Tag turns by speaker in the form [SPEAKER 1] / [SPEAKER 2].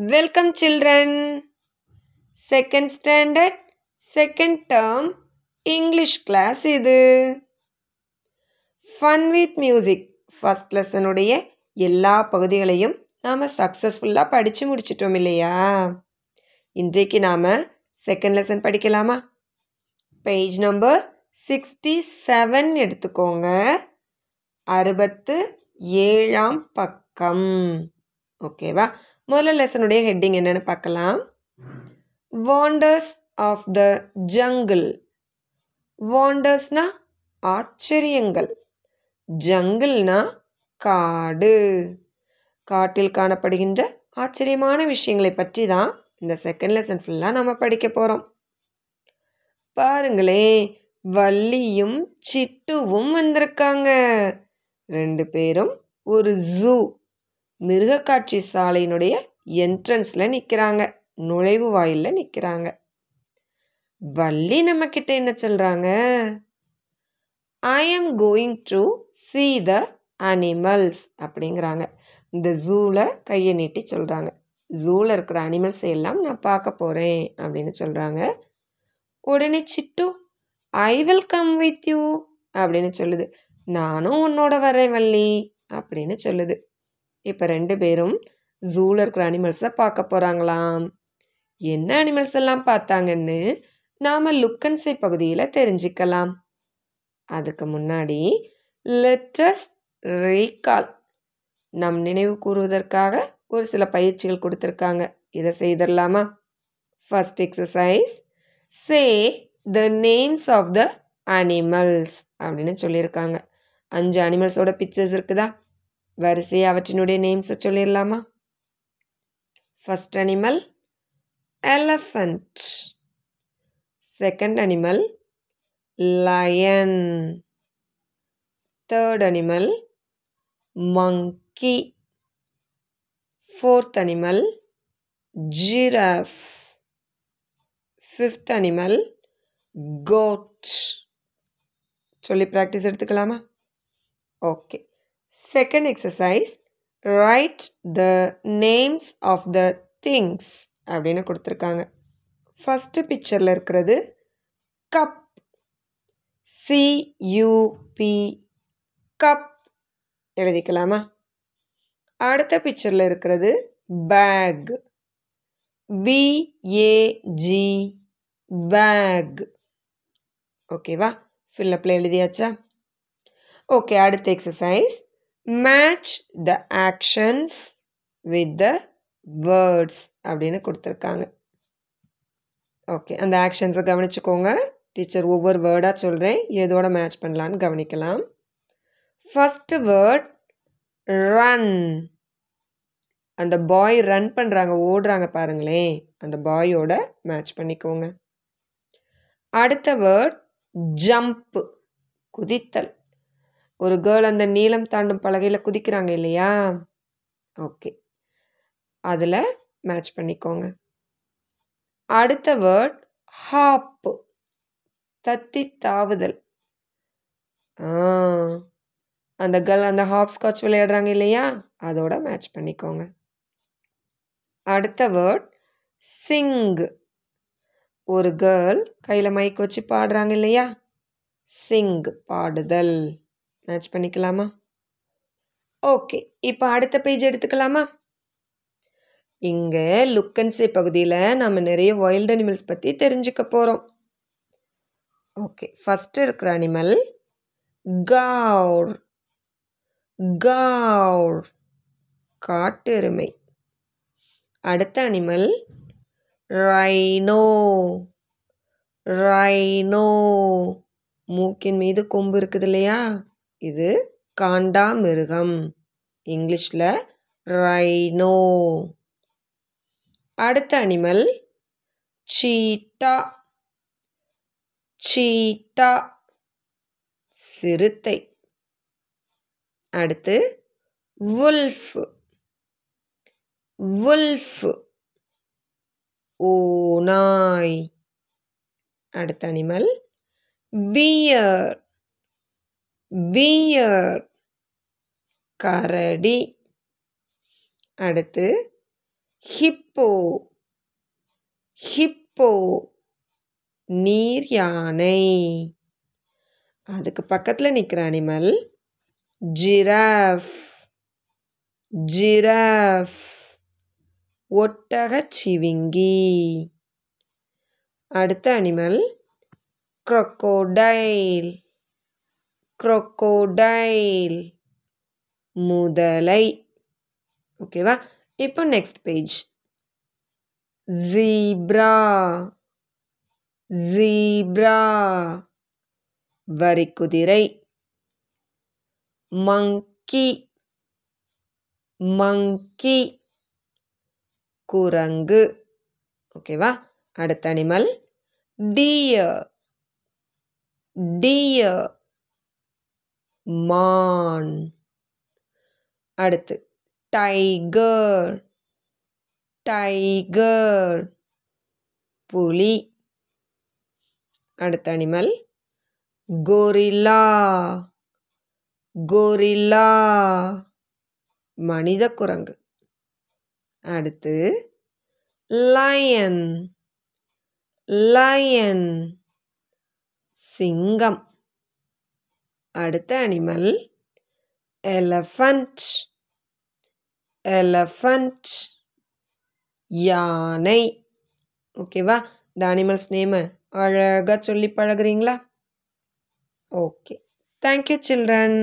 [SPEAKER 1] Welcome children. Second standard, second term, English class இது. Fun with music first லெசனுடைய எல்லா பகுதிகளையும் நாம் சக்ஸஸ்ஃபுல்லாக படித்து முடிச்சிட்டோம் இல்லையா? இன்றைக்கு நாம் செகண்ட் லெசன் படிக்கலாமா? பேஜ் நம்பர் சிக்ஸ்டி செவன் எடுத்துக்கோங்க. அறுபத்து ஏழாம் பக்கம். ஓகேவா முதல்ல லெசனுடைய ஹெட்டிங் என்னென்னு பார்க்கலாம். வாண்டர்ஸ் ஆஃப் த ஜங்கிள் வாண்டர்ஸ்னா ஆச்சரியங்கள். ஜங்கிள்னா காடு. காட்டில் காணப்படுகின்ற ஆச்சரியமான விஷயங்களை பற்றி தான் இந்த செகண்ட் லெசன் ஃபுல்லாக நம்ம படிக்க போகிறோம் பாருங்களே வள்ளியும் சிட்டுவும் வந்திருக்காங்க. ரெண்டு பேரும் ஒரு ஜூ மிருகக்காட்சி சாலையினுடைய என்ட்ரன்ஸில் நிற்கிறாங்க நுழைவு வாயிலில் நிற்கிறாங்க வள்ளி நம்மக்கிட்ட என்ன சொல்கிறாங்க I am going to see the animals அப்படிங்கிறாங்க. இந்த ஜூவில் கையை நீட்டி சொல்கிறாங்க ஜூவில் இருக்கிற அனிமல்ஸ் எல்லாம் நான் பார்க்க போகிறேன் அப்படின்னு சொல்கிறாங்க உடனே Chittu I will come with you அப்படின்னு சொல்லுது. நானும் உன்னோட வரேன் வள்ளி அப்படின்னு சொல்லுது. இப்போ ரெண்டு பேரும் ஜூவில் இருக்கிற அனிமல்ஸை பார்க்க போகிறாங்களாம் என்ன அனிமல்ஸ் எல்லாம் பார்த்தாங்கன்னு நாம் லுக்கன்சை பகுதியில் தெரிஞ்சுக்கலாம். அதுக்கு முன்னாடி லெட்டஸ் ரீகால் நம் நினைவு கூறுவதற்காக ஒரு சில பயிற்சிகள் கொடுத்துருக்காங்க. இதை செய்திடலாமா? First exercise say the names of the animals அப்படின்னு சொல்லியிருக்காங்க. அஞ்சு அனிமல்ஸோட பிக்சர்ஸ் இருக்குதா? வரிசையை அவற்றினுடைய நேம்ஸை சொல்லிடலாமா first animal elephant second animal lion. Third animal monkey. Fourth animal giraffe. Fifth animal goat. சொல்லி ப்ராக்டிஸ் எடுத்துக்கலாமா? Okay second exercise write the names of the things அப்படின்னு கொடுத்துருக்காங்க. ஃபஸ்ட்டு பிக்சரில் இருக்கிறது கப் சியூபி கப் எழுதிக்கலாமா? அடுத்த பிக்சரில் இருக்கிறது bag B A G bag ஓகேவா ஃபில்லப்பில் எழுதியாச்சா? ஓகே அடுத்த exercise match the actions with the words அப்படின்னு கொடுத்துருக்காங்க. ஓகே அந்த ஆக்ஷன்ஸை கவனிச்சுக்கோங்க. டீச்சர் ஒவ்வொரு வேர்டாக சொல்கிறேன் எதோட மேட்ச் பண்ணலான்னு கவனிக்கலாம். ஃபஸ்ட்டு வேர்ட் ரன் அந்த பாய் ரன் பண்ணுறாங்க ஓடுறாங்க பாருங்களேன். அந்த பாயோட மேட்ச் பண்ணிக்கோங்க. அடுத்த வேர்ட் ஜம்ப்பு குதித்தல். ஒரு கேர்ள் அந்த நீளம் தாண்டும் பலகையில் குதிக்கிறாங்க இல்லையா? ஓகே அதில் மேட்ச் பண்ணிக்கோங்க. அடுத்த வேர்ட் ஹாப்பு தத்தி தாவுதல். அந்த கேர்ள் அந்த ஹாப் ஸ்காட்ச் விளையாடுறாங்க இல்லையா? அதோட மேட்ச் பண்ணிக்கோங்க. அடுத்த வேர்ட் சிங் ஒரு கேர்ள் கையில் மைக் வச்சு பாடுறாங்க இல்லையா? சிங் பாடுதல். மேட்ச் பண்ணிக்கலாமா? ஓகே இப்போ அடுத்த பேஜ் எடுத்துக்கலாமா? இங்கே லுக்கன்சே பகுதியில் நம்ம நிறைய வைல்டு அனிமல்ஸ் பற்றி தெரிஞ்சுக்க போகிறோம் ஓகே ஃபஸ்ட்டு இருக்கிற அனிமல் கவுர் கவுர் காட்டெருமை. அடுத்த அனிமல் ரைனோ ரைனோ மூக்கின் மீது கொம்பு இருக்குது இல்லையா? இது காண்டாமிருகம். இங்கிலீஷில் ரைனோ அடுத்த அனிமல் சீட்டா சீட்டா சிறுத்தை. அடுத்து வுல்ஃப் வுல்ஃப் ஓநாய். அடுத்த அனிமல் பியர் பியர் கரடி. அடுத்து ஹிப்போ. ஹிப்போ. நீர் யானை அதுக்கு பக்கத்தில் நிற்கிற அனிமல் ஜிராஃப். ஜிராஃப். ஒட்டகச் சிவிங்கி. அடுத்த அனிமல் க்ரொக்கோடைல். க்ரொக்கோடைல் முதலை. ஓகேவா இப்போ நெக்ஸ்ட் பேஜ் ஜீப்ரா ஜீப்ரா வரிக்குதிரை மங்கி மங்கி குரங்கு. ஓகேவா அடுத்த அனிமல் டியர் டியர் மான். அடுத்து டைகர். டைகர். புலி. அடுத்த அனிமல் கோரில்லா. கோரில்லா. மனித குரங்கு. அடுத்து லயன். லயன். சிங்கம். அடுத்த அனிமல் எலஃபண்ட் எலஃபண்ட் யானை. ஓகேவா இந்த அனிமல்ஸ் நேமு அழகாக சொல்லி பழகுறீங்களா? Okay thank you children